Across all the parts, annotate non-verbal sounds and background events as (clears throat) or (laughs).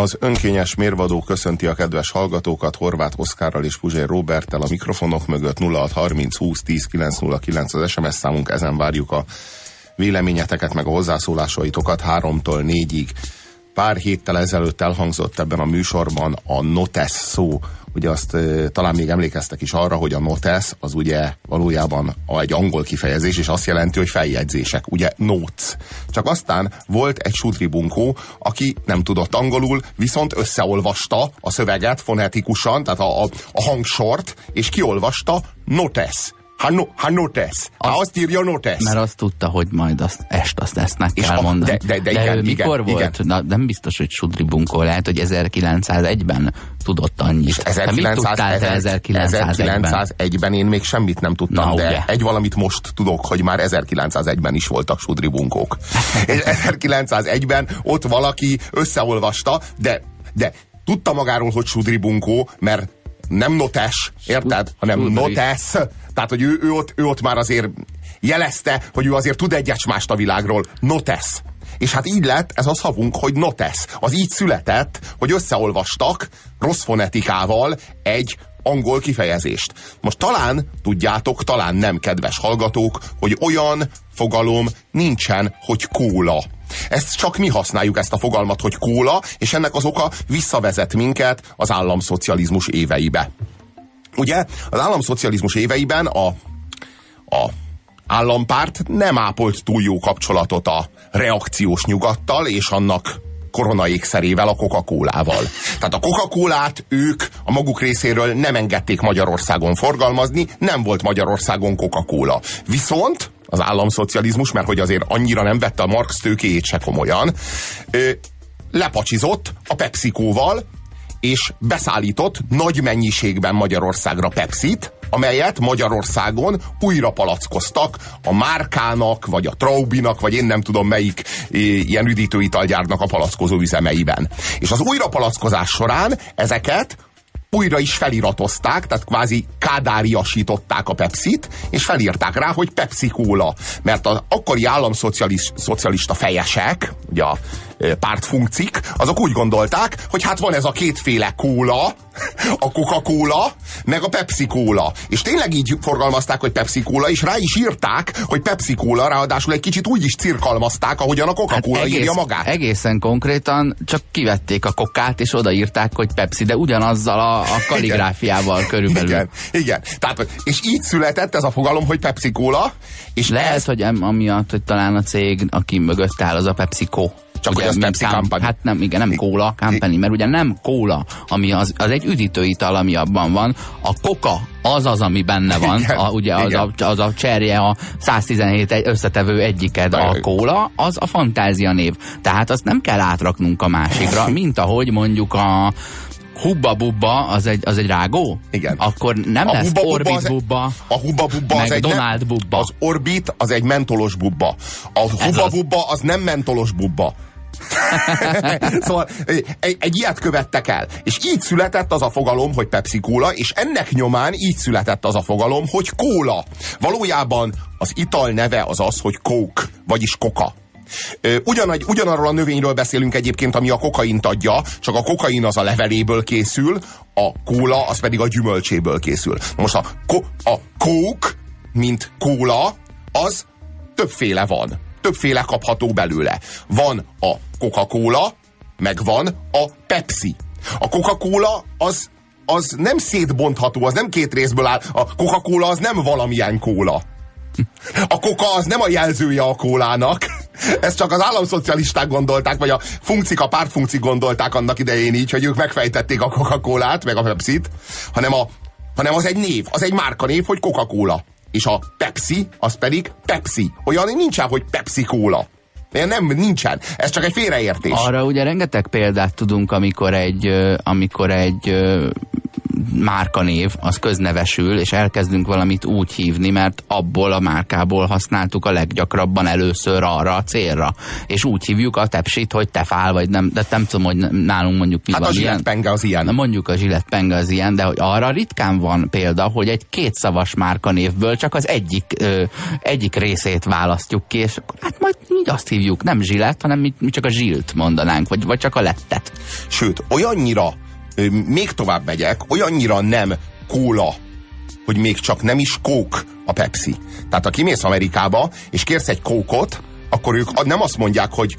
Az önkényes mérvadó köszönti a kedves hallgatókat Horváth Oszkárral és Puzsér Roberttel a mikrofonok mögött. 0630 20 10 909 az SMS számunk, ezen várjuk a véleményeteket, meg a hozzászólásaitokat 3-tól 4-ig. Pár héttel ezelőtt elhangzott ebben a műsorban a notes szó, ugye azt talán még emlékeztek is arra, hogy a notes az ugye valójában egy angol kifejezés, és azt jelenti, hogy feljegyzések, ugye notes. Csak aztán volt egy sutribunkó, aki nem tudott angolul, viszont összeolvasta a szöveget fonetikusan, tehát a, a, a hangsort, és kiolvasta notes Ha, no, ha notes. Ha azt írja notes. Mert azt tudta, hogy majd azt, est azt esznek kell a, mondani. De, de, de, de igen, ő mikor igen, volt? Igen. Na, nem biztos, hogy Sudri Bunkó lehet, hogy 1901-ben tudott annyit. És 1900, te mit tudtál te 1901-ben? 1901-ben én még semmit nem tudtam, Na, de ugye. egy valamit most tudok, hogy már 1901-ben is voltak sudri bunkók. (laughs) És 1901-ben ott valaki összeolvasta, de, de tudta magáról, hogy sudri bunkó, mert nem notes, érted? Hanem Sudri. notes. Tehát, hogy ő, ő, ott, ő ott már azért jelezte, hogy ő azért tud egy mást a világról. Notes. És hát így lett ez a szavunk, hogy notes. Az így született, hogy összeolvastak rossz fonetikával egy angol kifejezést. Most talán tudjátok, talán nem, kedves hallgatók, hogy olyan fogalom nincsen, hogy kóla. Ezt csak mi használjuk ezt a fogalmat, hogy kóla, és ennek az oka visszavezet minket az államszocializmus éveibe. Ugye az államszocializmus éveiben a, a állampárt nem ápolt túl jó kapcsolatot a reakciós nyugattal és annak koronaékszerével, a Coca-Colával. Tehát a Coca-Colát ők a maguk részéről nem engedték Magyarországon forgalmazni, nem volt Magyarországon Coca-Cola. Viszont az államszocializmus, mert hogy azért annyira nem vette a Marx tőkéjét se komolyan, ö, lepacsizott a PepsiCóval, és beszállított nagy mennyiségben Magyarországra Pepsit, amelyet Magyarországon újra palackoztak a Márkának, vagy a Traubinak, vagy én nem tudom melyik ilyen üdítőitalgyárnak a palackozó üzemeiben. És az újrapalackozás során ezeket újra is feliratozták, tehát kvázi kádáriasították a Pepsit, és felírták rá, hogy Pepsi Cola. Mert az akkori államszocialista fejesek, ugye a ö, pártfunkcik, azok úgy gondolták, hogy hát van ez a kétféle kóla, a Coca-Cola, meg a Pepsi Cola. És tényleg így forgalmazták, hogy Pepsi Cola, és rá is írták, hogy Pepsi Cola, ráadásul egy kicsit úgy is cirkalmazták, ahogyan a Coca-Cola hát írja magát. Egészen konkrétan csak kivették a kokát, és odaírták, hogy Pepsi, de ugyanazzal a, a kaligráfiával körülbelül. Igen, igen. Tehát, és így született ez a fogalom, hogy Pepsi Cola, és Lehet, ez, hogy amiatt, hogy talán a cég, aki mögött áll, az a PepsiCo. Csak hogy az Pepsi Company. Hát nem, igen, nem Cola Company, mert ugye nem Cola, ami az, az egy üdítőital, ami abban van. A Coca az az, ami benne van, Igen, a, ugye az a, az a cserje, a 117 egy- összetevő egyiked, a Cola, az a fantázia név. Tehát azt nem kell átraknunk a másikra, mint ahogy mondjuk a Hubba Bubba, az egy, az egy rágó? Igen. Akkor nem A lesz Hubba Orbit az- Bubba. A Hubba Bubba az egy Donald Bubba. Az Orbit az egy mentolos bubba. A Hubba. Bubba az nem mentolos bubba. (laughs) szóval egy, egy ilyet követtek el. És így született az a fogalom, hogy Pepsi Cola, és ennek nyomán így született az a fogalom, hogy kóla. Valójában az ital neve az az, hogy Coke, vagyis Coca. Ö, Ugyan, ugyanarról a növényről beszélünk egyébként, ami a kokaint adja, csak a kokain az a leveléből készül, a kóla az pedig a gyümölcséből készül. Most a, ko, a Coke, mint kóla, az többféle van. Többféle kapható belőle. Van a Coca-Cola, meg van a Pepsi. A Coca-Cola az, az nem szétbontható, az nem két részből áll. A Coca-Cola az nem valamilyen kóla. A koka az nem a jelzője a kólának. (laughs) Ezt csak az államszocialisták gondolták, vagy a funkcik, a pártfunkcik gondolták annak idején így, hogy ők megfejtették a Coca-Colát, meg a Pepsit, hanem, a, hanem az egy név, az egy márkanév, hogy Coca-Cola. És a Pepsi, az pedig Pepsi. Olyan nincsen, hogy Pepsi-Cola. Nem, nincsen. Ez csak egy félreértés. Arra ugye rengeteg példát tudunk, amikor egy, amikor egy márkanév, az köznevesül, és elkezdünk valamit úgy hívni, mert abból a márkából használtuk a leggyakrabban először arra a célra. És úgy hívjuk a tepsit, hogy tefál, vagy nem, de nem tudom, hogy nálunk mondjuk mi hát van. a ilyen. penge az ilyen. Na mondjuk a penge az ilyen, de hogy arra ritkán van példa, hogy egy kétszavas márkanévből csak az egyik, ö, egyik részét választjuk ki, és hát majd így azt hívjuk, nem zsilett, hanem mi, mi csak a zsilt mondanánk, vagy, vagy csak a lettet. Sőt, olyannyira, még tovább megyek, olyannyira nem kóla, hogy még csak nem is kók a Pepsi. Tehát ha kimész Amerikába, és kérsz egy kókot, akkor ők nem azt mondják, hogy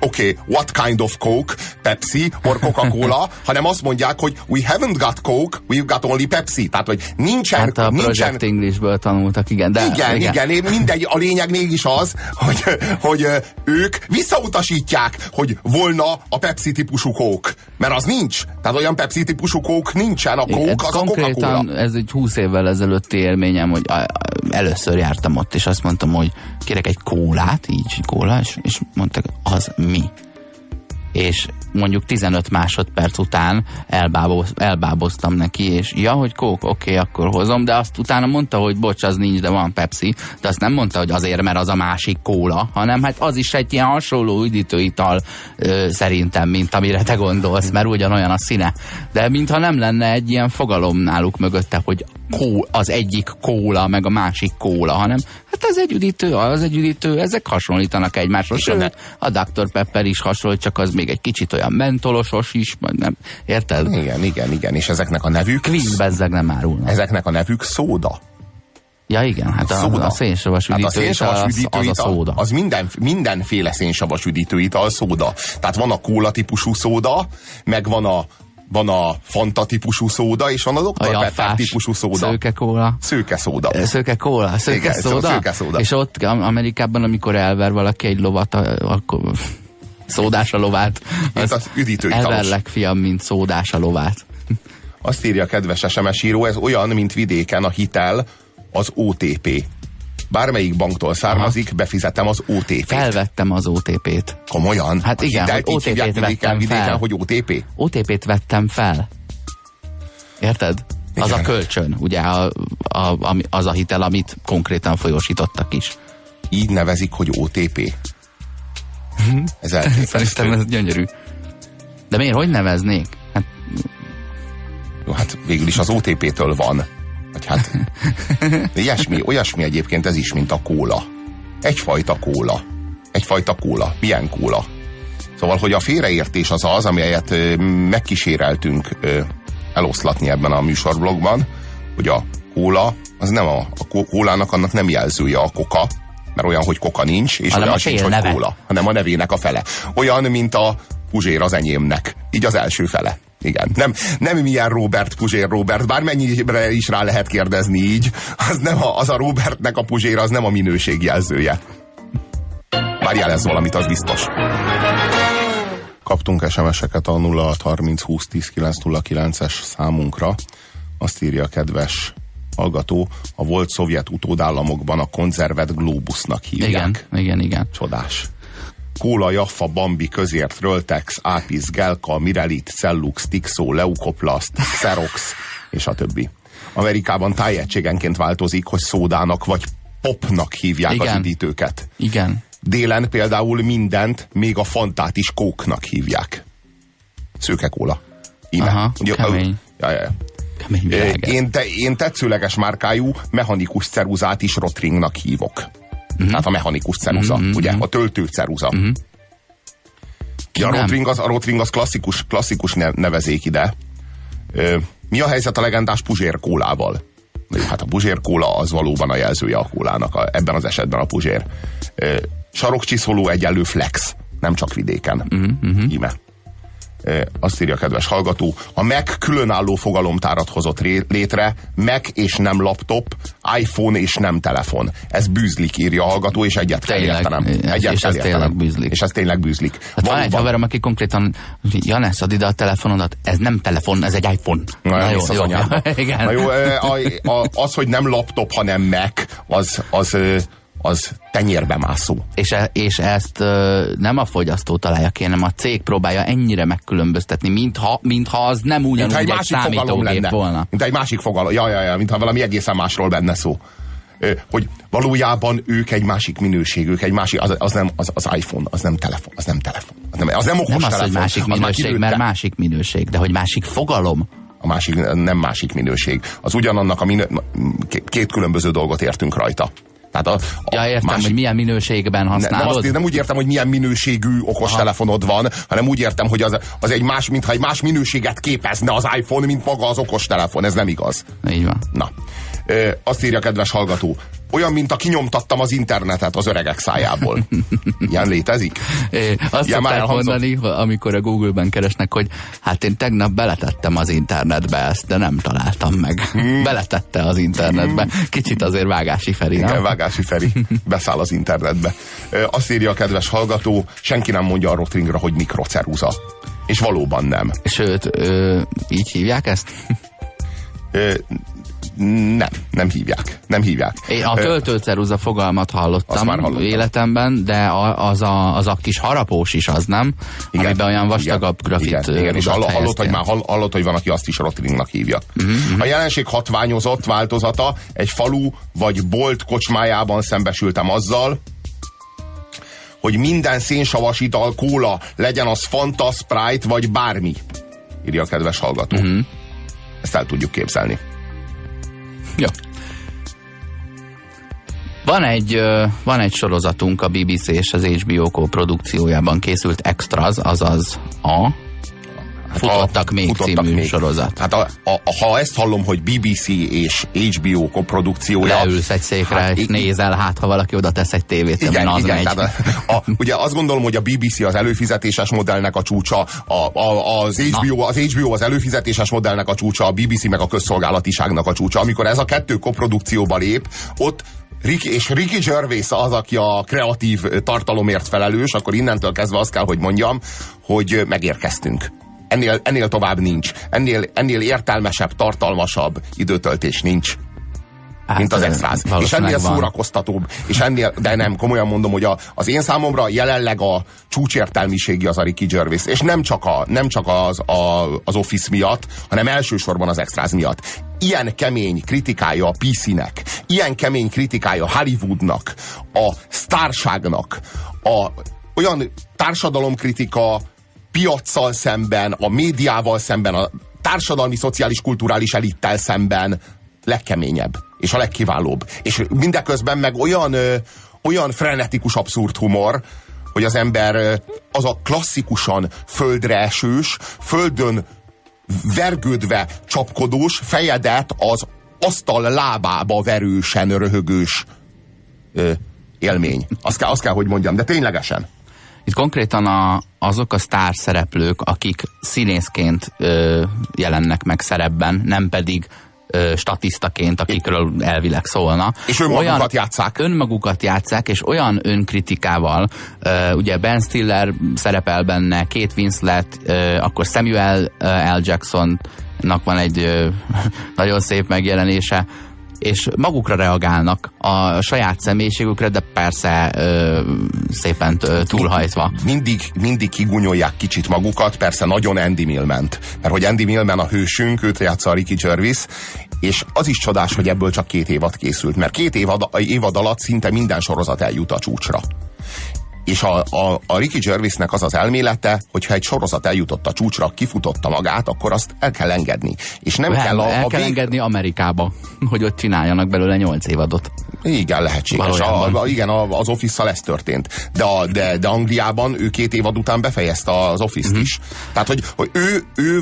oké, okay, what kind of Coke, Pepsi or Coca-Cola, (laughs) hanem azt mondják, hogy we haven't got Coke, we've got only Pepsi. Tehát, hogy nincsen... Hát a nincsen, Project Englishből tanultak, igen. De, igen, igen, igen, mindegy, a lényeg mégis az, hogy, hogy ők visszautasítják, hogy volna a Pepsi típusú Coke. Mert az nincs. Tehát olyan Pepsi típusú Coke nincsen, a Coke az a Coca-Cola. ez egy 20 évvel ezelőtti élményem, hogy először jártam ott, és azt mondtam, hogy kérek egy kólát, így kóla, és, és mondták, az mi? És mondjuk 15 másodperc után elbáboz, elbáboztam neki, és ja, hogy kók, oké, okay, akkor hozom, de azt utána mondta, hogy bocs, az nincs, de van Pepsi, de azt nem mondta, hogy azért, mert az a másik kóla, hanem hát az is egy ilyen hasonló üdítőital ö, szerintem, mint amire te gondolsz, mert ugyanolyan a színe. De mintha nem lenne egy ilyen fogalom náluk mögötte, hogy kó, az egyik kóla, meg a másik kóla, hanem hát ez egy üdítő, az egy üdítő, ezek hasonlítanak egymásra. Sőt, a Dr. Pepper is hasonlít, csak az még egy kicsit olyan mentolosos is, vagy nem, érted? Igen, igen, igen, és ezeknek a nevük... Queen bezzeg nem árulnak. Ezeknek a nevük szóda. Ja igen, hát a, szóda. a szénsavas üdítő, hát a szénsavas az, üdítő az, a szóda. Az minden, mindenféle szénsavas üdítőital szóda. Tehát van a kóla típusú szóda, meg van a van a Fanta típusú szóda, és van a Dr. Pepper típusú szóda. Szőke kóla. Szőke szóda. Szőke kóla, szőke Igen, szóda. Szőke szóda. És ott Amerikában, amikor elver valaki egy lovat, akkor szódás a lovát. Az, az üdítő Elverlek, fiam, mint szódás a lovát. (laughs) Azt írja a kedves SMS író, ez olyan, mint vidéken a hitel, az OTP. Bármelyik banktól származik, Aha. befizetem az OTP-t. Felvettem az OTP-t. Komolyan? Hát a igen, hogy OTP-t vettem vidéken, vidéken, hogy OTP? OTP-t vettem fel. Érted? Igen. Az a kölcsön, ugye a, a, az a hitel, amit konkrétan folyósítottak is. Így nevezik, hogy OTP? Ez (laughs) Szerintem ez gyönyörű. De miért, hogy neveznék? Hát... Jó, hát végül is az OTP-től van. Vagy hát (laughs) ilyesmi, olyasmi egyébként ez is, mint a kóla. Egyfajta kóla. Egyfajta kóla. Milyen kóla? Szóval, hogy a félreértés az az, amelyet megkíséreltünk eloszlatni ebben a műsorblogban, hogy a kóla, az nem a, a kólának annak nem jelzője a koka, mert olyan, hogy koka nincs, és hanem olyan sincs, hogy neve. kóla, hanem a nevének a fele. Olyan, mint a Puzsér az enyémnek. Így az első fele. Igen. Nem, nem milyen Robert Puzsér Robert, bármennyire is rá lehet kérdezni így, az, nem a, az a Robertnek a Puzsér, az nem a minőség jelzője. Bár jelez valamit, az biztos. Kaptunk SMS-eket a 0630 20 10 909-es számunkra. Azt írja a kedves hallgató, a volt szovjet utódállamokban a konzervet globusnak hívják. Igen, igen, igen. Csodás. Kóla, Jaffa, Bambi, Közért, Röltex, Ápis, Gelka, Mirelit, Cellux, Tixo, Leukoplast, Xerox, és a többi. Amerikában tájegységenként változik, hogy szódának vagy popnak hívják Igen. az üdítőket. Igen. Délen például mindent, még a fantát is kóknak hívják. Szőke kóla. Íme. Aha, Ugye, kemény. Ja, ja, ja. Én, te, én tetszőleges márkájú mechanikus ceruzát is Rotringnak hívok. Uh-huh. Tehát a mechanikus ceruza, uh-huh. ugye? A töltő ceruza. Uh-huh. Ja, a Rotring az, a Rotring az klasszikus, klasszikus nevezék ide. Mi a helyzet a legendás Puzsér kólával? Hát a Puzsér kóla az valóban a jelzője a kólának, a, ebben az esetben a Puzsér. Sarokcsiszoló egyenlő flex, nem csak vidéken. Uh-huh. Íme azt írja a kedves hallgató, a Mac különálló fogalomtárat hozott létre, Mac és nem laptop, iPhone és nem telefon. Ez bűzlik, írja a hallgató, és egyet kell értenem. Egyet és kell ez tényleg bűzlik. És ez tényleg bűzlik. Hát van egy haverom, aki konkrétan, Janesz, add ide a telefonodat, ez nem telefon, ez egy iPhone. Na, Na jó, jó, jó, jó. (laughs) Igen. Na jó, az, hogy nem laptop, hanem Mac, az, az az tenyérbe mászó. És, e, és ezt ö, nem a fogyasztó találja ki, hanem a cég próbálja ennyire megkülönböztetni, mintha, mintha az nem ugyanúgy egy, egy számítógép volna. Mint egy másik fogalom. Ja, ja, ja, mintha valami egészen másról benne szó hogy valójában ők egy másik minőség, ők egy másik, az, az nem az, az iPhone, az nem telefon, az nem telefon. Az nem, az nem okos nem az, telefon. hogy másik minőség, mert másik minőség, de hogy másik fogalom. A másik nem másik minőség. Az ugyanannak a minő, két különböző dolgot értünk rajta. Tehát a, a ja, értem, másik... hogy milyen minőségben használod. Nem, azt, nem úgy értem, hogy milyen minőségű okostelefonod van, hanem úgy értem, hogy az, az egy más, mintha egy más minőséget képezne az iPhone, mint maga az okostelefon. Ez nem igaz. Így van. Na. Ö, azt írja kedves hallgató, olyan, mint a kinyomtattam az internetet az öregek szájából. (laughs) Ilyen létezik? É, azt Ilyen szokták mondani, amikor a Google-ben keresnek, hogy hát én tegnap beletettem az internetbe ezt, de nem találtam meg. Hmm. Beletette az internetbe. Kicsit azért Vágási Feri, Igen, nem? Vágási Feri (laughs) beszáll az internetbe. Azt írja a kedves hallgató, senki nem mondja a Rotringra, hogy mikroceruza. És valóban nem. Sőt, ö, így hívják ezt? Nem, nem hívják. Nem hívják. Én a töltőceruza fogalmat hallottam, már hallottam életemben, de az a, az a kis harapós is az, nem? Igen, Amiben olyan vastagabb igen, grafit Igen, igen és hallott, hallott, hogy már hallott, hogy van, aki azt is rotringnak hívja. Uh-huh, uh-huh. A jelenség hatványozott változata egy falu vagy bolt kocsmájában szembesültem azzal, hogy minden szénsavas ital, kóla, legyen az Fanta, Sprite vagy bármi, írja a kedves hallgató. Uh-huh. Ezt el tudjuk képzelni. Ja. Van egy, van egy sorozatunk a BBC és az HBO produkciójában készült Extras, azaz a Futottak még futottak című még. sorozat. Hát a, a, a, ha ezt hallom, hogy BBC és HBO koprodukciója... Leülsz egy székre, hát, és nézel, hát ha valaki oda tesz egy tévét, igen, az igen, megy. Tehát a, a, ugye azt gondolom, hogy a BBC az előfizetéses modellnek a csúcsa, a, a, az, HBO, az HBO az előfizetéses modellnek a csúcsa, a BBC meg a közszolgálatiságnak a csúcsa. Amikor ez a kettő koprodukcióba lép, ott Rick, és Ricky Gervais az, aki a kreatív tartalomért felelős, akkor innentől kezdve azt kell, hogy mondjam, hogy megérkeztünk. Ennél, ennél tovább nincs. Ennél, ennél értelmesebb, tartalmasabb időtöltés nincs. Hát, mint az extráz. És ennél van. szórakoztatóbb. És ennél, de nem, komolyan mondom, hogy a, az én számomra jelenleg a csúcsértelmiségi az a Ricky Gervais. És nem csak, a, nem csak az, a, az Office miatt, hanem elsősorban az extráz miatt. Ilyen kemény kritikája a PC-nek, ilyen kemény kritikája Hollywoodnak, a sztárságnak, a olyan társadalomkritika, piaccal szemben, a médiával szemben, a társadalmi, szociális, kulturális elittel szemben legkeményebb, és a legkiválóbb. És mindeközben meg olyan, olyan frenetikus abszurd humor, hogy az ember az a klasszikusan földre esős, földön vergődve csapkodós, fejedet az asztal lábába verősen röhögős ö, élmény. Azt kell, azt kell, hogy mondjam, de ténylegesen. Itt konkrétan a, azok a sztár szereplők, akik színészként ö, jelennek meg szerepben, nem pedig ö, statisztaként, akikről elvileg szólna. És önmagukat olyan, játszák. Önmagukat játszák, és olyan önkritikával, ö, ugye Ben Stiller szerepel benne, Kate Winslet, ö, akkor Samuel L. Jacksonnak van egy ö, (laughs) nagyon szép megjelenése, és magukra reagálnak a saját személyiségükre, de persze ö, szépen túlhajtva. Mindig, mindig kigunyolják kicsit magukat, persze nagyon Andy Millment. Mert hogy Andy Millman a hősünk, őt játsza a Ricky Gervais, és az is csodás, hogy ebből csak két évad készült, mert két évad, évad alatt szinte minden sorozat eljut a csúcsra. És a, a, a Ricky Gervaisnek az az elmélete, hogyha egy sorozat eljutott a csúcsra, kifutotta magát, akkor azt el kell engedni. És nem Lehet, kell a, el a kell vég... engedni Amerikába, hogy ott csináljanak belőle nyolc évadot. Igen, lehetséges. A, a, igen, az Office-szal ez történt. De, a, de, de Angliában ő két évad után befejezte az Office-t uh-huh. is. Tehát, hogy, hogy ő, ő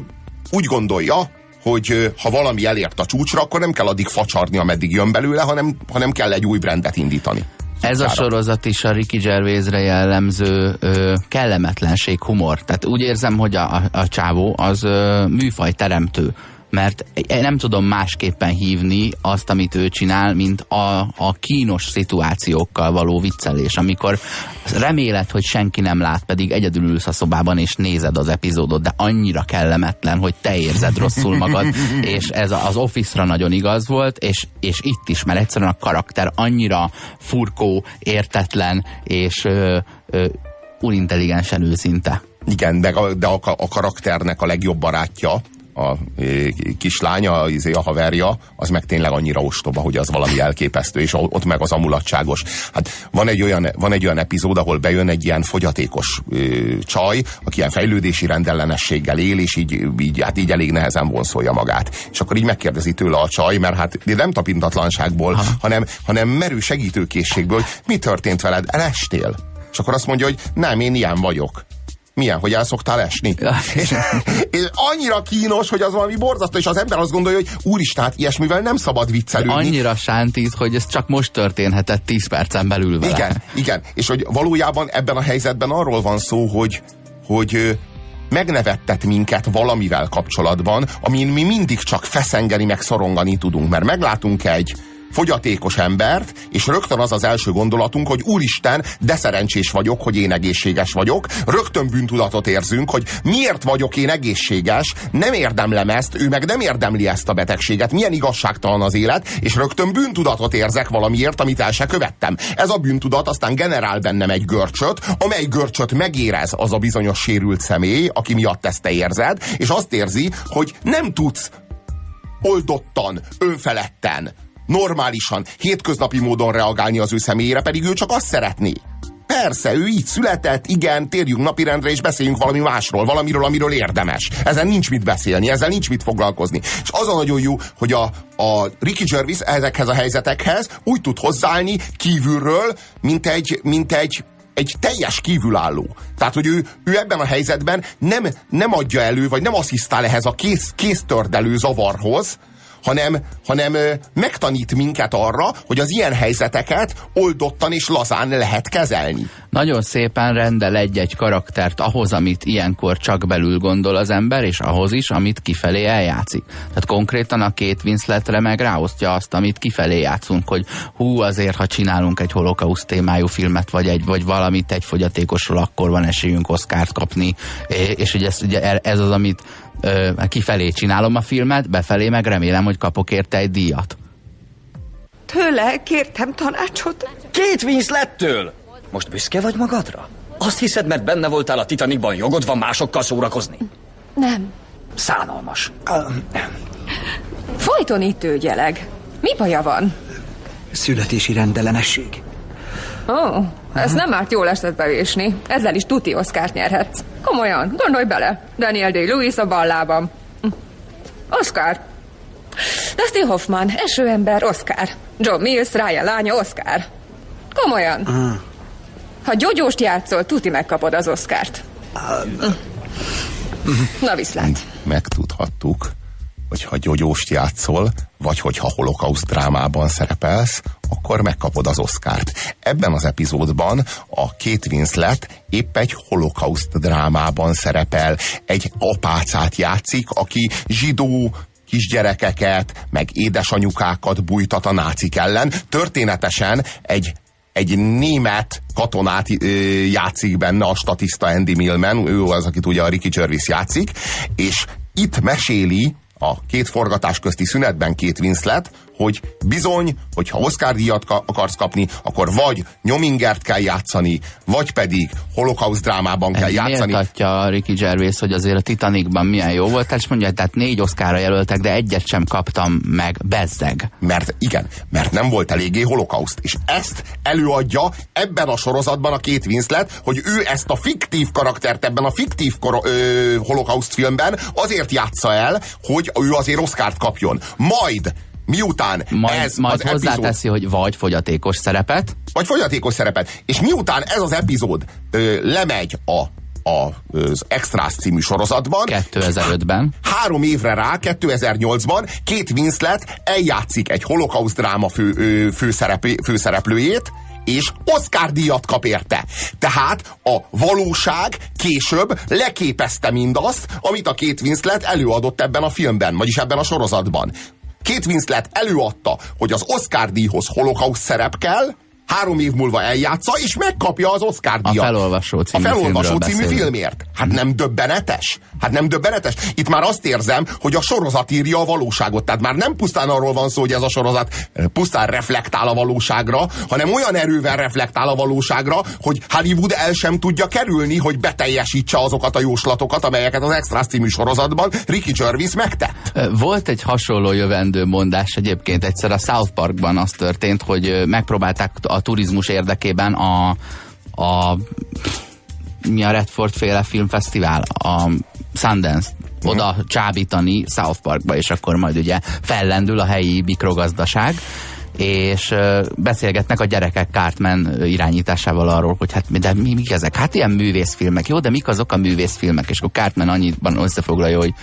úgy gondolja, hogy ha valami elért a csúcsra, akkor nem kell addig facsarni, ameddig jön belőle, hanem, hanem kell egy új brandet indítani. Ez a sorozat is a Ricky Gervaisre jellemző ö, kellemetlenség, humor. Tehát úgy érzem, hogy a, a, a csávó az ö, műfaj teremtő mert nem tudom másképpen hívni azt, amit ő csinál, mint a, a kínos szituációkkal való viccelés, amikor remélet, hogy senki nem lát, pedig egyedül ülsz a szobában és nézed az epizódot, de annyira kellemetlen, hogy te érzed rosszul magad, (laughs) és ez az Office-ra nagyon igaz volt, és, és itt is, mert egyszerűen a karakter annyira furkó, értetlen, és ö, ö, unintelligensen őszinte. Igen, de, a, de a, a karakternek a legjobb barátja, a kislánya, izé, a haverja, az meg tényleg annyira ostoba, hogy az valami elképesztő, és ott meg az amulatságos. Hát van egy olyan, van egy olyan epizód, ahol bejön egy ilyen fogyatékos ö, csaj, aki ilyen fejlődési rendellenességgel él, és így, így, hát így elég nehezen vonszolja magát. És akkor így megkérdezi tőle a csaj, mert hát nem tapintatlanságból, hanem, hanem merő segítőkészségből, mi történt veled, elestél? És akkor azt mondja, hogy nem, én ilyen vagyok. Milyen, hogy el szoktál esni? és, (laughs) és annyira kínos, hogy az valami borzasztó, és az ember azt gondolja, hogy úristen, hát ilyesmivel nem szabad viccelődni. Annyira sántít, hogy ez csak most történhetett 10 percen belül vele. Igen, igen. És hogy valójában ebben a helyzetben arról van szó, hogy, hogy megnevettet minket valamivel kapcsolatban, amin mi mindig csak feszengeni, meg szorongani tudunk. Mert meglátunk egy, fogyatékos embert, és rögtön az az első gondolatunk, hogy úristen, de szerencsés vagyok, hogy én egészséges vagyok. Rögtön bűntudatot érzünk, hogy miért vagyok én egészséges, nem érdemlem ezt, ő meg nem érdemli ezt a betegséget, milyen igazságtalan az élet, és rögtön bűntudatot érzek valamiért, amit el se követtem. Ez a bűntudat aztán generál bennem egy görcsöt, amely görcsöt megérez az a bizonyos sérült személy, aki miatt ezt te érzed, és azt érzi, hogy nem tudsz oldottan, önfeledten, normálisan, hétköznapi módon reagálni az ő személyére, pedig ő csak azt szeretné. Persze, ő így született, igen, térjünk napirendre és beszéljünk valami másról, valamiről, amiről érdemes. Ezen nincs mit beszélni, ezzel nincs mit foglalkozni. És az a nagyon jó, hogy a, a Ricky Gervais ezekhez a helyzetekhez úgy tud hozzáállni kívülről, mint egy, mint egy egy teljes kívülálló. Tehát, hogy ő, ő ebben a helyzetben nem, nem adja elő, vagy nem asszisztál ehhez a kész, kéztördelő zavarhoz, hanem, hanem megtanít minket arra, hogy az ilyen helyzeteket oldottan és lazán lehet kezelni. Nagyon szépen rendel egy-egy karaktert ahhoz, amit ilyenkor csak belül gondol az ember, és ahhoz is, amit kifelé eljátszik. Tehát konkrétan a két Winsletre meg ráosztja azt, amit kifelé játszunk, hogy hú, azért, ha csinálunk egy holokauszt témájú filmet, vagy, egy, vagy valamit egy fogyatékosról, akkor van esélyünk Oszkárt kapni, és ugye ez, ugye ez az, amit ö, kifelé csinálom a filmet, befelé meg remélem, hogy kapok érte egy díjat. Tőle kértem tanácsot. Két Winslettől! Most büszke vagy magadra? Azt hiszed, mert benne voltál a Titanicban, jogod van másokkal szórakozni? Nem. Szánalmas. Folyton itt ügyeleg. Mi baja van? Születési rendellenesség. Ó, oh, ez nem árt jól esetbe vésni. Ezzel is tuti Oszkárt nyerhetsz. Komolyan, gondolj bele. Daniel Day-Lewis a ballában. Hm. Oscar. Dustin Hoffman, esőember, Oscar. John Mills, Ryan lánya, Oscar. Komolyan. Uh. Ha gyógyóst játszol, tuti megkapod az Oscárt. Uh. Na viszlát. Megtudhattuk, hogy ha gyógyóst játszol, vagy hogyha holokauszt drámában szerepelsz, akkor megkapod az Oscárt. Ebben az epizódban a két Winslet épp egy holokauszt drámában szerepel. Egy apácát játszik, aki zsidó kisgyerekeket, meg édesanyukákat bújtat a nácik ellen. Történetesen egy egy német katonát ö, játszik benne, a statiszta Andy Millman, ő az, akit ugye a Ricky Gervais játszik, és itt meséli a két forgatás közti szünetben két Winslet, hogy bizony, hogyha Oscar díjat ka akarsz kapni, akkor vagy Nyomingert kell játszani, vagy pedig holokauszt drámában kell játszani. Miért a Ricky Gervais, hogy azért a Titanicban milyen jó volt, és mondja, tehát négy Oscarra jelöltek, de egyet sem kaptam meg, bezzeg. Mert igen, mert nem volt eléggé holokauszt. És ezt előadja ebben a sorozatban a két Winslet, hogy ő ezt a fiktív karaktert ebben a fiktív holokauszt filmben azért játsza el, hogy ő azért Oscárt kapjon. Majd miután majd, ez majd az hozzáteszi, epizód, hogy vagy fogyatékos szerepet. Vagy fogyatékos szerepet. És miután ez az epizód ö, lemegy a a, az Extras című sorozatban. 2005-ben. Három évre rá, 2008-ban két Winslet eljátszik egy holokauszt dráma fő, főszereplőjét, és Oscar díjat kap érte. Tehát a valóság később leképezte mindazt, amit a két Winslet előadott ebben a filmben, vagyis ebben a sorozatban. Két Winslet előadta, hogy az Oscar díjhoz holokauszt szerep kell, három év múlva eljátsza, és megkapja az Oscar díjat. A felolvasó című, a felolvasó című beszélünk. filmért. Hát nem döbbenetes? Hát nem döbbenetes? Itt már azt érzem, hogy a sorozat írja a valóságot. Tehát már nem pusztán arról van szó, hogy ez a sorozat pusztán reflektál a valóságra, hanem olyan erővel reflektál a valóságra, hogy Hollywood el sem tudja kerülni, hogy beteljesítse azokat a jóslatokat, amelyeket az Extras című sorozatban Ricky Gervais megtett. Volt egy hasonló jövendő mondás egyébként egyszer a South Parkban az történt, hogy megpróbálták a turizmus érdekében a, a mi a Redford féle filmfesztivál, a Sundance oda csábítani South Parkba, és akkor majd ugye fellendül a helyi mikrogazdaság és beszélgetnek a gyerekek Cartman irányításával arról, hogy hát de mi, mik ezek? Hát ilyen művészfilmek, jó, de mik azok a művészfilmek? És akkor Cartman annyiban összefoglalja, hogy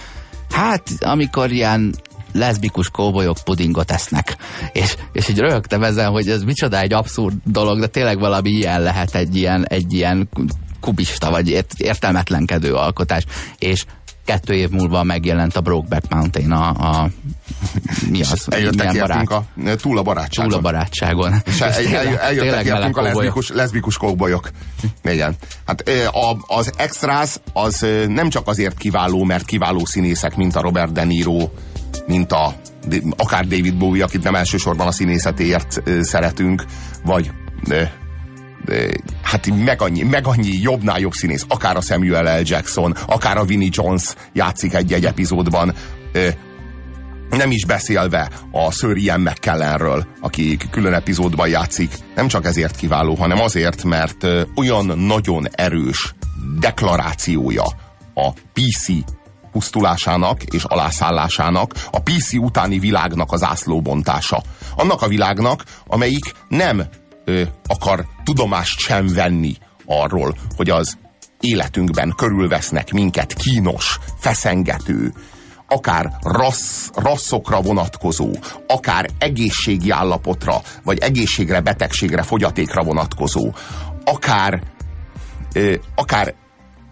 hát amikor ilyen leszbikus kóbolyok pudingot esznek. És, és így röhögtem ezen, hogy ez micsoda egy abszurd dolog, de tényleg valami ilyen lehet egy ilyen, egy ilyen kubista, vagy ért, értelmetlenkedő alkotás. És kettő év múlva megjelent a Brokeback Mountain a, a mi az? Eljöttek értünk a, túl a barátságon. túl a barátságon. És (laughs) el, el, eljöttek értünk a leszbikus, leszbikus kóbolyok. Igen. Hát a, az extras az nem csak azért kiváló, mert kiváló színészek, mint a Robert De Niro, mint a akár David Bowie, akit nem elsősorban a színészetéért szeretünk, vagy hát meg annyi, meg annyi jobbnál jobb színész, akár a Samuel L. Jackson, akár a Vinnie Jones játszik egy-egy epizódban, nem is beszélve a Sir Ian McKellenről, aki külön epizódban játszik. Nem csak ezért kiváló, hanem azért, mert olyan nagyon erős deklarációja a PC pusztulásának és alászállásának, a PC utáni világnak az ászlóbontása. Annak a világnak, amelyik nem ö, akar tudomást sem venni arról, hogy az életünkben körülvesznek minket kínos, feszengető, akár rassz, rasszokra vonatkozó, akár egészségi állapotra, vagy egészségre, betegségre, fogyatékra vonatkozó, akár, ö, akár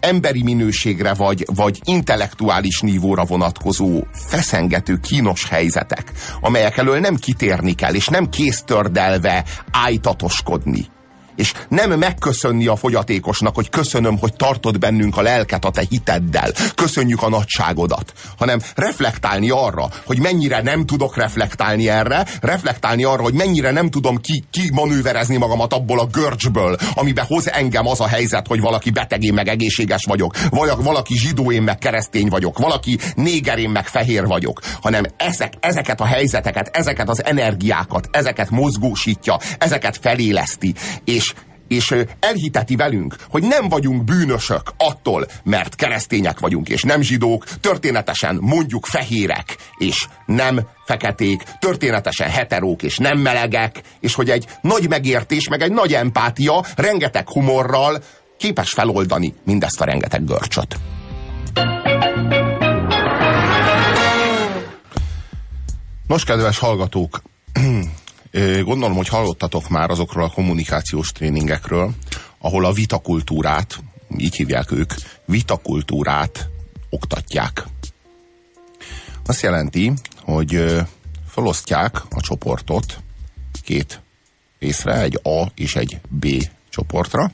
emberi minőségre, vagy, vagy intellektuális nívóra vonatkozó feszengető, kínos helyzetek, amelyek elől nem kitérni kell, és nem kéztördelve ájtatoskodni és nem megköszönni a fogyatékosnak, hogy köszönöm, hogy tartod bennünk a lelket a te hiteddel, köszönjük a nagyságodat, hanem reflektálni arra, hogy mennyire nem tudok reflektálni erre, reflektálni arra, hogy mennyire nem tudom ki, ki manőverezni magamat abból a görcsből, amibe hoz engem az a helyzet, hogy valaki beteg, én meg egészséges vagyok, vagy valaki zsidó, én meg keresztény vagyok, valaki néger, én meg fehér vagyok, hanem ezek, ezeket a helyzeteket, ezeket az energiákat, ezeket mozgósítja, ezeket feléleszti, és és elhiteti velünk, hogy nem vagyunk bűnösök attól, mert keresztények vagyunk, és nem zsidók, történetesen mondjuk fehérek, és nem feketék, történetesen heterók, és nem melegek, és hogy egy nagy megértés, meg egy nagy empátia, rengeteg humorral képes feloldani mindezt a rengeteg görcsöt. Nos, kedves hallgatók, (clears throat) gondolom, hogy hallottatok már azokról a kommunikációs tréningekről, ahol a vitakultúrát, így hívják ők, vitakultúrát oktatják. Azt jelenti, hogy felosztják a csoportot két részre, egy A és egy B csoportra,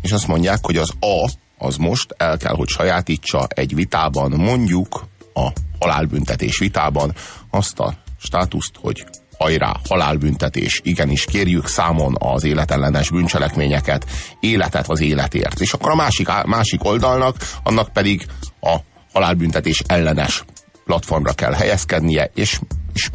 és azt mondják, hogy az A az most el kell, hogy sajátítsa egy vitában, mondjuk a halálbüntetés vitában azt a státuszt, hogy hajrá, halálbüntetés, igenis kérjük számon az életellenes bűncselekményeket, életet az életért. És akkor a másik, másik oldalnak, annak pedig a halálbüntetés ellenes platformra kell helyezkednie, és, és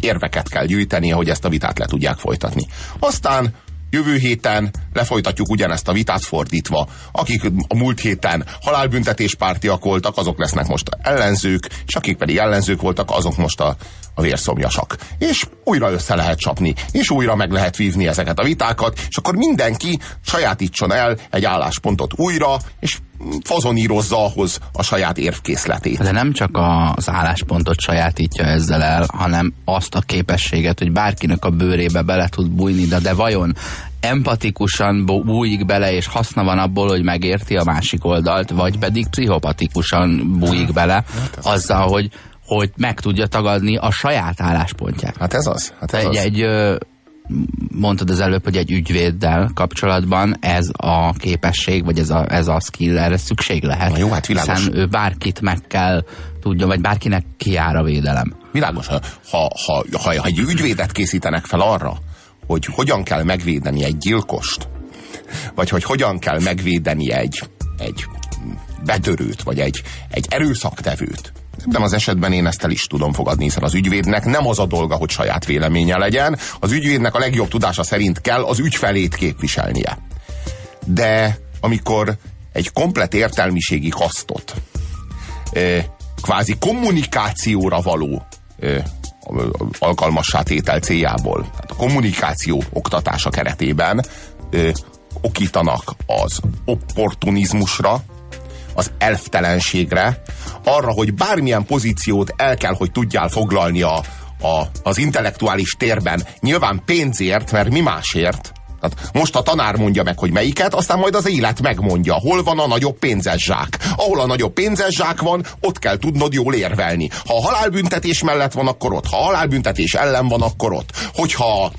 érveket kell gyűjtenie, hogy ezt a vitát le tudják folytatni. Aztán jövő héten lefolytatjuk ugyanezt a vitát fordítva. Akik a múlt héten halálbüntetés pártiak voltak, azok lesznek most ellenzők, és akik pedig ellenzők voltak, azok most a, a vérszomjasak. És újra össze lehet csapni, és újra meg lehet vívni ezeket a vitákat, és akkor mindenki sajátítson el egy álláspontot újra, és fazonírozza ahhoz a saját érvkészletét. De nem csak az álláspontot sajátítja ezzel el, hanem azt a képességet, hogy bárkinek a bőrébe bele tud bújni, de, de vajon empatikusan bújik bele, és haszna van abból, hogy megérti a másik oldalt, vagy pedig pszichopatikusan bújik bele azzal, hogy, hogy meg tudja tagadni a saját álláspontját. Hát ez az. Hát ez egy, az. egy mondtad az előbb, hogy egy ügyvéddel kapcsolatban ez a képesség, vagy ez a, ez a skill erre szükség lehet. Na jó, hát világos. Hiszen ő bárkit meg kell tudja, vagy bárkinek kiár a védelem. Világos, ha, ha, ha, ha egy ügyvédet készítenek fel arra, hogy hogyan kell megvédeni egy gyilkost, vagy hogy hogyan kell megvédeni egy, egy betörőt, vagy egy, egy erőszaktevőt, Ebben az esetben én ezt el is tudom fogadni, hiszen az ügyvédnek nem az a dolga, hogy saját véleménye legyen. Az ügyvédnek a legjobb tudása szerint kell az ügyfelét képviselnie. De amikor egy komplet értelmiségi kasztot, kvázi kommunikációra való alkalmassá tétel céljából, tehát a kommunikáció oktatása keretében okítanak az opportunizmusra, az elftelenségre, arra, hogy bármilyen pozíciót el kell, hogy tudjál foglalni a, a, az intellektuális térben, nyilván pénzért, mert mi másért, tehát most a tanár mondja meg, hogy melyiket, aztán majd az élet megmondja, hol van a nagyobb pénzes zsák. Ahol a nagyobb pénzes zsák van, ott kell tudnod jól érvelni. Ha a halálbüntetés mellett van, akkor ott. Ha a halálbüntetés ellen van, akkor ott. Hogyha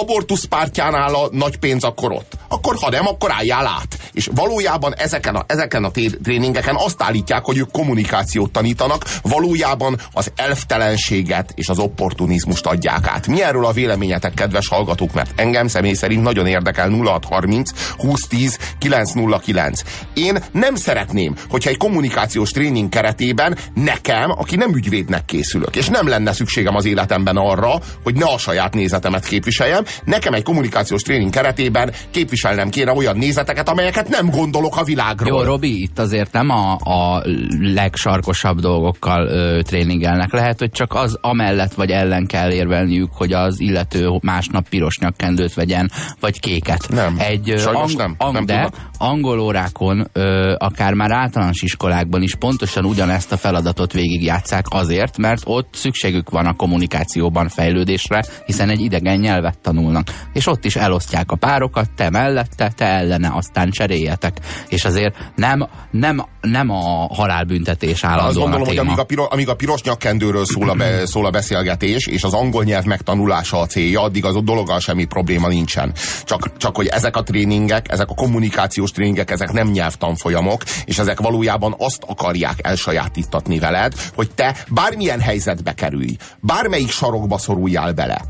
abortusz pártjánál a nagy pénz, akkor ott. Akkor ha nem, akkor álljál át. És valójában ezeken a, ezeken a tréningeken azt állítják, hogy ők kommunikációt tanítanak, valójában az elftelenséget és az opportunizmust adják át. Mi erről a véleményetek, kedves hallgatók, mert engem személy szerint nagyon érdekel 0630 2010 909. Én nem szeretném, hogyha egy kommunikációs tréning keretében nekem, aki nem ügyvédnek készülök, és nem lenne szükségem az életemben arra, hogy ne a saját nézetemet képviseljem, nekem egy kommunikációs tréning keretében képviselnem kéne olyan nézeteket, amelyeket nem gondolok a világról. Jó, Robi, itt azért nem a, a legsarkosabb dolgokkal ö, tréningelnek. Lehet, hogy csak az amellett vagy ellen kell érvelniük, hogy az illető másnap piros nyakkendőt vegyen, vagy kéket. Nem, egy, sajnos ang, nem. Ang, nem de tudnak. angol órákon, ö, akár már általános iskolákban is pontosan ugyanezt a feladatot végigjátszák azért, mert ott szükségük van a kommunikációban fejlődésre, hiszen egy idegen nyelvet tanulnak. És ott is elosztják a párokat, te mellette, te ellene, aztán cseréljetek. És azért nem, nem, nem a halálbüntetés állandóan Azt gondolom, a hogy téma. amíg a, piro, amíg a piros nyakkendőről szól a, be, (clears throat) szól a beszélgetés, és az angol nyelv megtanulása a célja, addig az a dologgal semmi probléma nincsen. Csak, csak hogy ezek a tréningek, ezek a kommunikációs tréningek, ezek nem nyelvtanfolyamok, és ezek valójában azt akarják elsajátítatni veled, hogy te bármilyen helyzetbe kerülj, bármelyik sarokba szoruljál bele.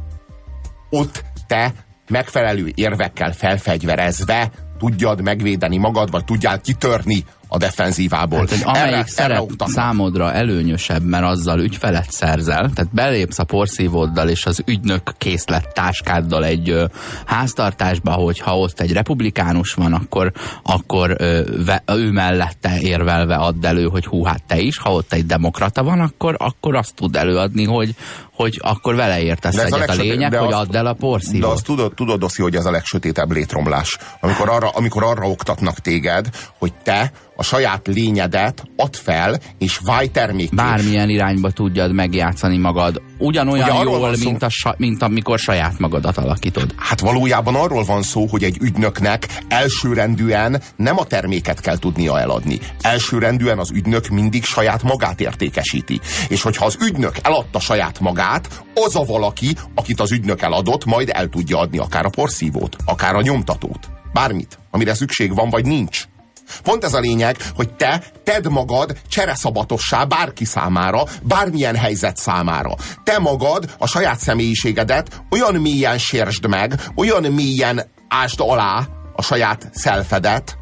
Ott te megfelelő érvekkel felfegyverezve tudjad megvédeni magad, vagy tudjál kitörni a defenzívából. Hát, hogy amelyik erre, szerep erre utalnak. számodra előnyösebb, mert azzal ügyfelet szerzel, tehát belépsz a porszívóddal és az ügynök készlet táskáddal egy ö, háztartásba, hogyha ott egy republikánus van, akkor, akkor ö, ve, ő mellette érvelve add elő, hogy hú, hát te is, ha ott egy demokrata van, akkor, akkor azt tud előadni, hogy, hogy akkor vele értesz De ez egyet. A, legsötét- lényeg, de hogy azt- add el a De porszívót. azt tudod, tudod Oszi, hogy ez a legsötétebb létromlás. Amikor arra, amikor arra oktatnak téged, hogy te a saját lényedet add fel, és válj termékké. Bármilyen irányba tudjad megjátszani magad. Ugyanolyan Ugye jól, szó- mint, a, mint amikor saját magadat alakítod. Hát valójában arról van szó, hogy egy ügynöknek elsőrendűen nem a terméket kell tudnia eladni. Elsőrendűen az ügynök mindig saját magát értékesíti. És hogyha az ügynök eladta saját magát, az a valaki, akit az ügynök eladott, majd el tudja adni akár a porszívót, akár a nyomtatót. Bármit, amire szükség van, vagy nincs. Pont ez a lényeg, hogy te tedd magad csereszabatossá bárki számára, bármilyen helyzet számára. Te magad a saját személyiségedet olyan mélyen sérsd meg, olyan mélyen ásd alá a saját szelfedet,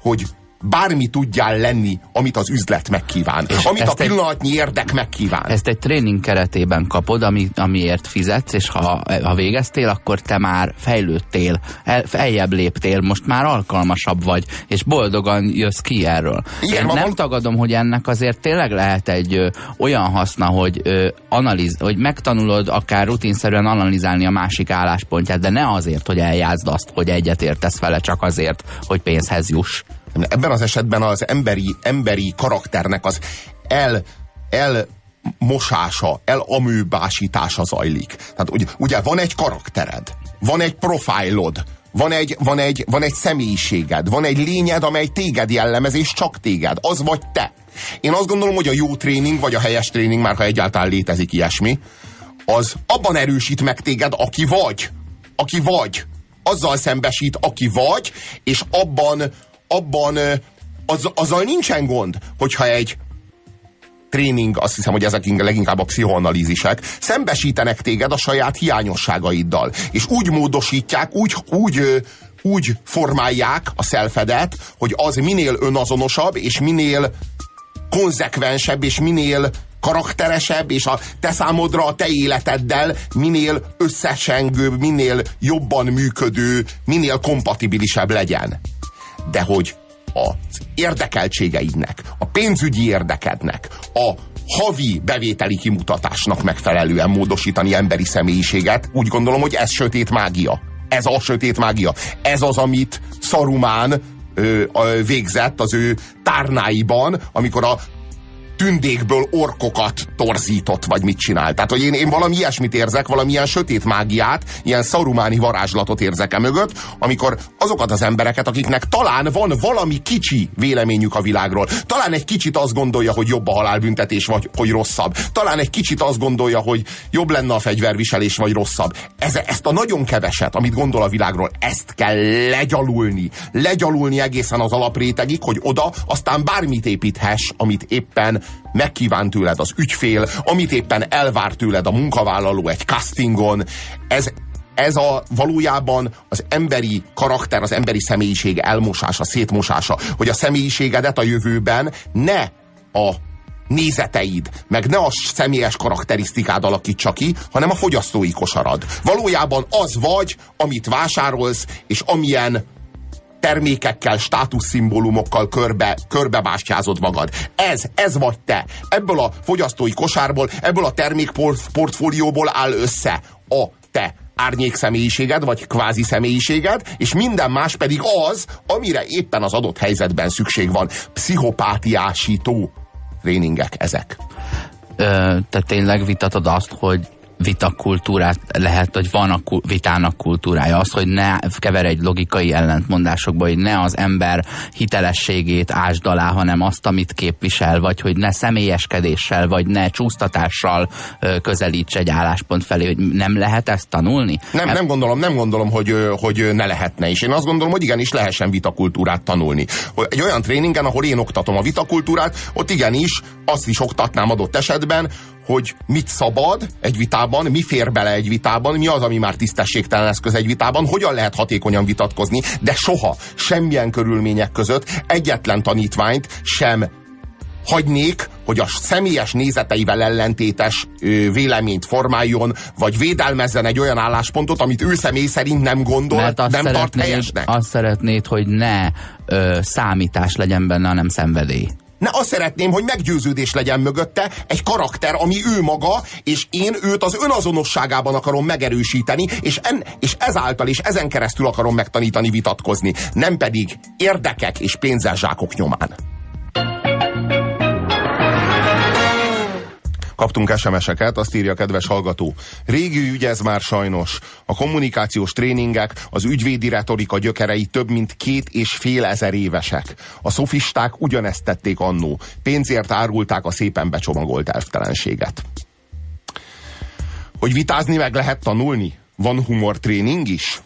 hogy bármi tudjál lenni, amit az üzlet megkíván. És amit a ezt egy- pillanatnyi érdek megkíván. Ezt egy tréning keretében kapod, ami, amiért fizetsz, és ha, ha végeztél, akkor te már fejlődtél, el, feljebb léptél, most már alkalmasabb vagy, és boldogan jössz ki erről. Igen, Én nem val- tagadom, hogy ennek azért tényleg lehet egy ö, olyan haszna, hogy, ö, analiz, hogy megtanulod akár rutinszerűen analizálni a másik álláspontját, de ne azért, hogy eljázd azt, hogy egyetértesz vele, csak azért, hogy pénzhez juss. Ebben az esetben az emberi, emberi karakternek az el, el mosása, elamőbásítása zajlik. Tehát ugye, ugye van egy karaktered, van egy profilod, van egy, van, egy, van egy személyiséged, van egy lényed, amely téged jellemez, és csak téged. Az vagy te. Én azt gondolom, hogy a jó tréning, vagy a helyes tréning, már ha egyáltalán létezik ilyesmi, az abban erősít meg téged, aki vagy. Aki vagy. Azzal szembesít, aki vagy, és abban, abban az, azzal nincsen gond, hogyha egy tréning, azt hiszem, hogy ezek leginkább a pszichoanalízisek, szembesítenek téged a saját hiányosságaiddal. És úgy módosítják, úgy, úgy, úgy formálják a szelfedet, hogy az minél önazonosabb, és minél konzekvensebb, és minél karakteresebb, és a te számodra a te életeddel minél összesengőbb, minél jobban működő, minél kompatibilisebb legyen. De hogy az érdekeltségeidnek, a pénzügyi érdekednek, a havi bevételi kimutatásnak megfelelően módosítani emberi személyiséget, úgy gondolom, hogy ez sötét mágia. Ez a sötét mágia. Ez az, amit Szarumán ö, ö, végzett az ő tárnáiban, amikor a tündékből orkokat torzított, vagy mit csinál. Tehát, hogy én, én valami ilyesmit érzek, valamilyen sötét mágiát, ilyen szarumáni varázslatot érzek e mögött, amikor azokat az embereket, akiknek talán van valami kicsi véleményük a világról, talán egy kicsit azt gondolja, hogy jobb a halálbüntetés, vagy hogy rosszabb. Talán egy kicsit azt gondolja, hogy jobb lenne a fegyverviselés, vagy rosszabb. Ez, ezt a nagyon keveset, amit gondol a világról, ezt kell legyalulni. Legyalulni egészen az alaprétegig, hogy oda aztán bármit építhess, amit éppen megkíván tőled az ügyfél, amit éppen elvár tőled a munkavállaló egy castingon, ez, ez a valójában az emberi karakter, az emberi személyiség elmosása, szétmosása, hogy a személyiségedet a jövőben ne a nézeteid, meg ne a személyes karakterisztikád alakítsa ki, hanem a fogyasztói kosarad. Valójában az vagy, amit vásárolsz, és amilyen termékekkel, státuszszimbólumokkal körbe, körbebástyázod magad. Ez, ez vagy te. Ebből a fogyasztói kosárból, ebből a termékportfólióból áll össze a te árnyék személyiséged, vagy kvázi személyiséged, és minden más pedig az, amire éppen az adott helyzetben szükség van. Pszichopátiásító tréningek ezek. Ö, te tényleg vitatod azt, hogy vitakultúrát lehet, hogy van a vitának kultúrája. Az, hogy ne kever egy logikai ellentmondásokba, hogy ne az ember hitelességét ásd alá, hanem azt, amit képvisel, vagy hogy ne személyeskedéssel, vagy ne csúsztatással közelíts egy álláspont felé, hogy nem lehet ezt tanulni? Nem, nem gondolom, nem gondolom, hogy, hogy ne lehetne is. Én azt gondolom, hogy igenis lehessen vitakultúrát tanulni. Egy olyan tréningen, ahol én oktatom a vitakultúrát, ott igenis azt is oktatnám adott esetben, hogy mit szabad egy vitában, mi fér bele egy vitában, mi az, ami már tisztességtelen eszköz egy vitában, hogyan lehet hatékonyan vitatkozni, de soha, semmilyen körülmények között egyetlen tanítványt sem hagynék, hogy a személyes nézeteivel ellentétes véleményt formáljon, vagy védelmezzen egy olyan álláspontot, amit ő személy szerint nem gondol, Mert nem tart helyesnek. Azt szeretnéd, hogy ne ö, számítás legyen benne, hanem szenvedély. Ne azt szeretném, hogy meggyőződés legyen mögötte egy karakter, ami ő maga, és én őt az önazonosságában akarom megerősíteni, és, en, és ezáltal és ezen keresztül akarom megtanítani vitatkozni, nem pedig érdekek és pénzeszsákok nyomán. Kaptunk SMS-eket, azt írja a kedves hallgató. Régi ügy ez már sajnos. A kommunikációs tréningek, az ügyvédi retorika gyökerei több mint két és fél ezer évesek. A szofisták ugyanezt tették annó. Pénzért árulták a szépen becsomagolt elvtelenséget. Hogy vitázni meg lehet tanulni? Van humor tréning is?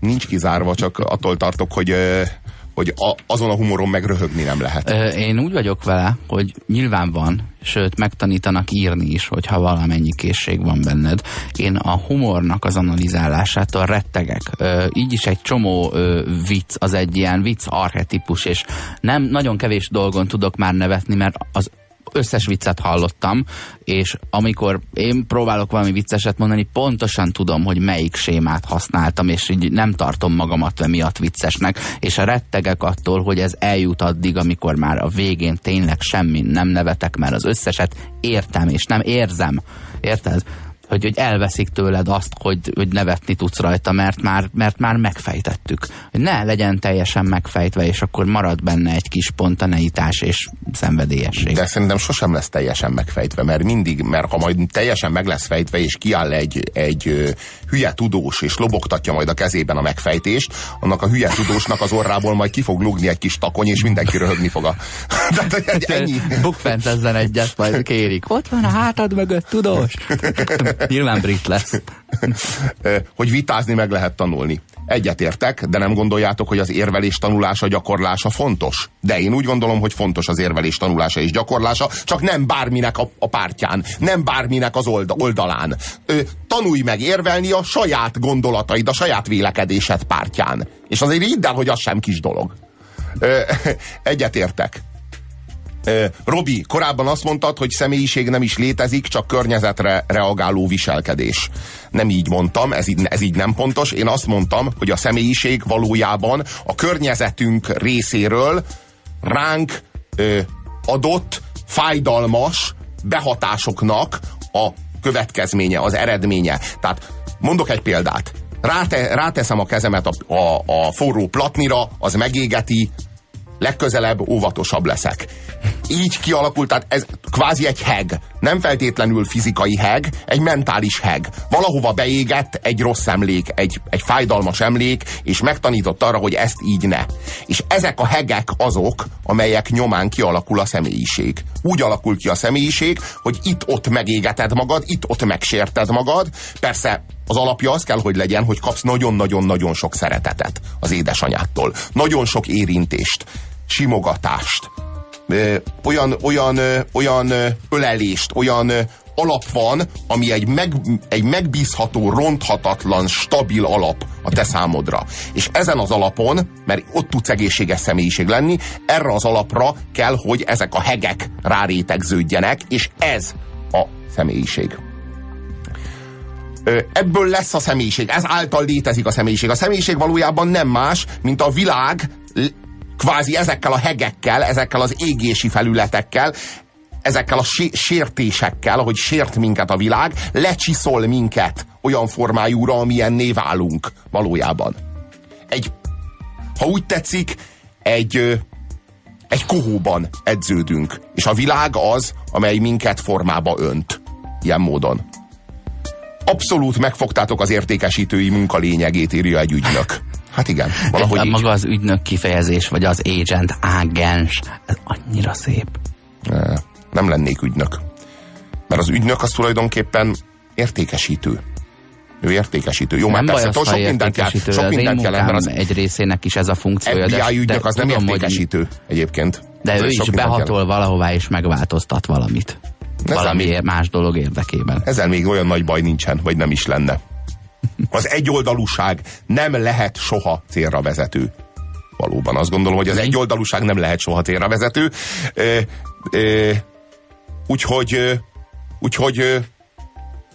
Nincs kizárva, csak attól tartok, hogy hogy a, azon a humoron meg röhögni nem lehet. Én úgy vagyok vele, hogy nyilván van, sőt megtanítanak írni is, hogyha valamennyi készség van benned. Én a humornak az analizálásától rettegek. Így is egy csomó vicc, az egy ilyen vicc arhetipus, és nem nagyon kevés dolgon tudok már nevetni, mert az összes viccet hallottam, és amikor én próbálok valami vicceset mondani, pontosan tudom, hogy melyik sémát használtam, és így nem tartom magamat miatt viccesnek, és a rettegek attól, hogy ez eljut addig, amikor már a végén tényleg semmi nem nevetek, mert az összeset értem, és nem érzem. Érted? Hogy, hogy elveszik tőled azt, hogy, hogy nevetni tudsz rajta, mert már, mert már megfejtettük. Hogy ne legyen teljesen megfejtve, és akkor marad benne egy kis spontaneitás és szenvedélyesség. De szerintem sosem lesz teljesen megfejtve, mert mindig, mert ha majd teljesen meg lesz fejtve, és kiáll egy, egy hülye tudós, és lobogtatja majd a kezében a megfejtést, annak a hülye tudósnak az orrából majd ki fog lugni egy kis takony, és mindenki röhögni fog a... (laughs) Tehát egy- ennyi. Bukfentezzen egyet, majd kérik. Ott van a hátad mögött, tudós. (laughs) Nyilván brit lesz. Hogy vitázni meg lehet tanulni. Egyetértek, de nem gondoljátok, hogy az érvelés tanulása, gyakorlása fontos? De én úgy gondolom, hogy fontos az érvelés tanulása és gyakorlása, csak nem bárminek a, a pártján, nem bárminek az olda, oldalán. Ö, tanulj meg érvelni a saját gondolataid, a saját vélekedésed pártján. És azért hidd hogy az sem kis dolog. Ö, (laughs) egyetértek. Robi, korábban azt mondtad, hogy személyiség nem is létezik, csak környezetre reagáló viselkedés. Nem így mondtam, ez így, ez így nem pontos. Én azt mondtam, hogy a személyiség valójában a környezetünk részéről ránk ö, adott, fájdalmas behatásoknak a következménye, az eredménye. Tehát mondok egy példát. Ráte, ráteszem a kezemet a, a, a forró platnira, az megégeti, legközelebb óvatosabb leszek. Így kialakult, tehát ez kvázi egy heg. Nem feltétlenül fizikai heg, egy mentális heg. Valahova beégett egy rossz emlék, egy, egy fájdalmas emlék, és megtanított arra, hogy ezt így ne. És ezek a hegek azok, amelyek nyomán kialakul a személyiség. Úgy alakul ki a személyiség, hogy itt-ott megégeted magad, itt-ott megsérted magad. Persze az alapja az kell, hogy legyen, hogy kapsz nagyon-nagyon-nagyon sok szeretetet az édesanyától. Nagyon sok érintést, simogatást, olyan, olyan, olyan ölelést, olyan alap van, ami egy, meg, egy megbízható, ronthatatlan, stabil alap a te számodra. És ezen az alapon, mert ott tudsz egészséges személyiség lenni, erre az alapra kell, hogy ezek a hegek rárétegződjenek, és ez a személyiség. Ebből lesz a személyiség, ez által létezik a személyiség. A személyiség valójában nem más, mint a világ kvázi ezekkel a hegekkel, ezekkel az égési felületekkel, ezekkel a sé- sértésekkel, ahogy sért minket a világ, lecsiszol minket olyan formájúra, amilyenné válunk valójában. Egy, ha úgy tetszik, egy, egy kohóban edződünk, és a világ az, amely minket formába önt. Ilyen módon. Abszolút megfogtátok az értékesítői munka lényegét, írja egy ügynök. Hát igen, valahogy Hogy így. maga az ügynök kifejezés, vagy az agent, ágens, ez annyira szép. Nem lennék ügynök. Mert az ügynök az tulajdonképpen értékesítő. Ő értékesítő. Jó, nem baj persze, ha sok mindent kell, sok mindent kell, mert az egy részének is ez a funkciója. de, FBI ügynök de az nem tudom, hogy- értékesítő egyébként. De Ez ő is behatol valahová és megváltoztat valamit. Ezzel Valami még- más dolog érdekében. Ezzel még olyan nagy baj nincsen, vagy nem is lenne. Az egyoldalúság nem lehet soha célra vezető. Valóban azt gondolom, hogy az egyoldalúság nem lehet soha célra vezető. Úgyhogy, úgyhogy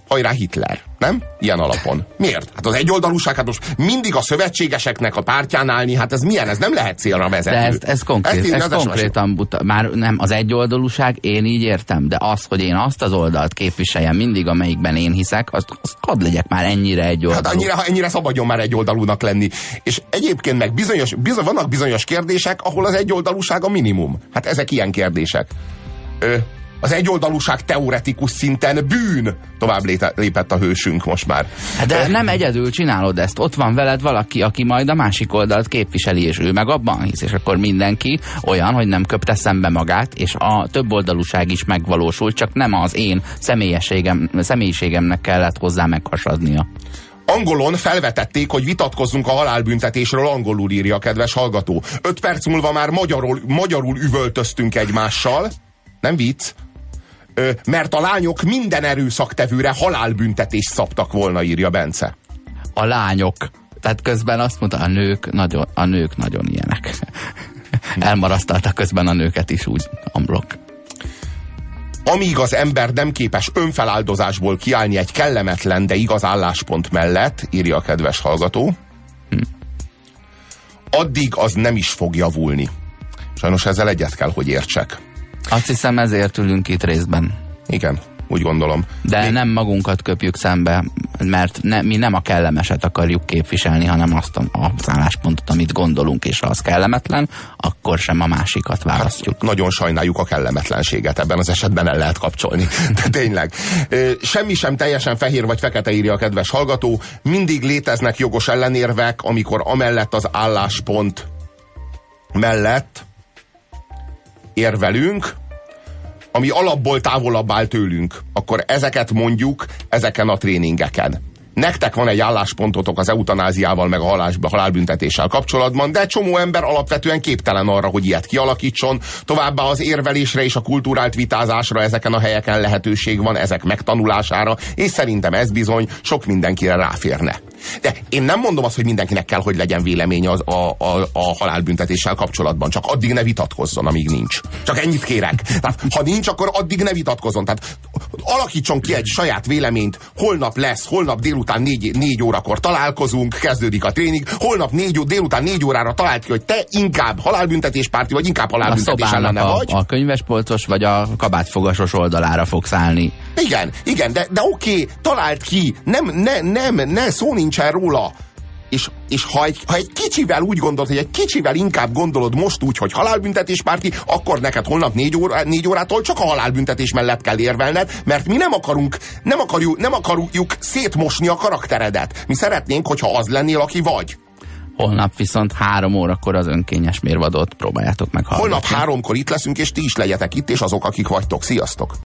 hajrá Hitler, nem? Ilyen alapon. Miért? Hát az egyoldalúság, hát most mindig a szövetségeseknek a pártján állni, hát ez milyen? Ez nem lehet célra vezető. De ez, ez, konkrét, én ez konkrétan buta. Már nem az egyoldalúság, én így értem, de az, hogy én azt az oldalt képviseljem mindig, amelyikben én hiszek, azt, azt hadd legyek már ennyire Hát egyoldalú. annyira, ennyire szabadjon már egyoldalúnak lenni. És egyébként meg bizonyos, bizony, vannak bizonyos kérdések, ahol az egyoldalúság a minimum. Hát ezek ilyen kérdések. Ö, az egyoldalúság teoretikus szinten bűn. Tovább lépett a hősünk most már. Hát de nem egyedül csinálod ezt. Ott van veled valaki, aki majd a másik oldalt képviseli, és ő meg abban hisz, és akkor mindenki olyan, hogy nem köpte szembe magát, és a több oldalúság is megvalósul, csak nem az én személyességem, személyiségemnek kellett hozzá meghasadnia. Angolon felvetették, hogy vitatkozzunk a halálbüntetésről, angolul írja a kedves hallgató. Öt perc múlva már magyarul, magyarul üvöltöztünk egymással. Nem vicc? Mert a lányok minden erőszaktevőre halálbüntetést szabtak volna, írja Bence. A lányok. Tehát közben azt mondta, a nők nagyon, a nők nagyon ilyenek. Elmarasztalta közben a nőket is úgy, amblok. Amíg az ember nem képes önfeláldozásból kiállni egy kellemetlen, de igaz álláspont mellett, írja a kedves hallgató, addig az nem is fog javulni. Sajnos ezzel egyet kell, hogy értsek. Azt hiszem ezért ülünk itt részben. Igen. úgy gondolom. De Még- nem magunkat köpjük szembe, mert ne, mi nem a kellemeset akarjuk képviselni, hanem azt a, az álláspontot, amit gondolunk, és ha az kellemetlen, akkor sem a másikat választjuk. nagyon sajnáljuk a kellemetlenséget, ebben az esetben el lehet kapcsolni. (laughs) De tényleg. Semmi sem teljesen fehér vagy fekete írja a kedves hallgató. Mindig léteznek jogos ellenérvek, amikor amellett az álláspont mellett érvelünk, ami alapból távolabb áll tőlünk, akkor ezeket mondjuk ezeken a tréningeken. Nektek van egy álláspontotok az eutanáziával, meg a halás, halálbüntetéssel kapcsolatban, de csomó ember alapvetően képtelen arra, hogy ilyet kialakítson. Továbbá az érvelésre és a kulturált vitázásra ezeken a helyeken lehetőség van, ezek megtanulására, és szerintem ez bizony sok mindenkire ráférne. De én nem mondom azt, hogy mindenkinek kell, hogy legyen véleménye az, a, a, a halálbüntetéssel kapcsolatban. Csak addig ne vitatkozzon, amíg nincs. Csak ennyit kérek. Tehát, ha nincs, akkor addig ne vitatkozzon. Tehát alakítson ki egy saját véleményt. Holnap lesz, holnap délután négy, négy órakor találkozunk, kezdődik a tréning. Holnap négy, délután négy órára talált ki, hogy te inkább halálbüntetéspárti vagy, inkább halálbüntetés ellene a, vagy. a könyvespolcos vagy a kabátfogasos oldalára fogsz állni. Igen, igen, de, de oké, talált ki, nem, ne, nem, ne, szó nincsen róla. És, és ha, egy, ha egy kicsivel úgy gondolod, hogy egy kicsivel inkább gondolod most úgy, hogy halálbüntetéspárti, akkor neked holnap négy, óra, négy órától csak a halálbüntetés mellett kell érvelned, mert mi nem akarunk, nem akarjuk, nem akarjuk szétmosni a karakteredet. Mi szeretnénk, hogyha az lennél, aki vagy. Holnap viszont három órakor az önkényes mérvadót próbáljátok meg. Holnap háromkor itt leszünk, és ti is legyetek itt, és azok, akik vagytok. Sziasztok!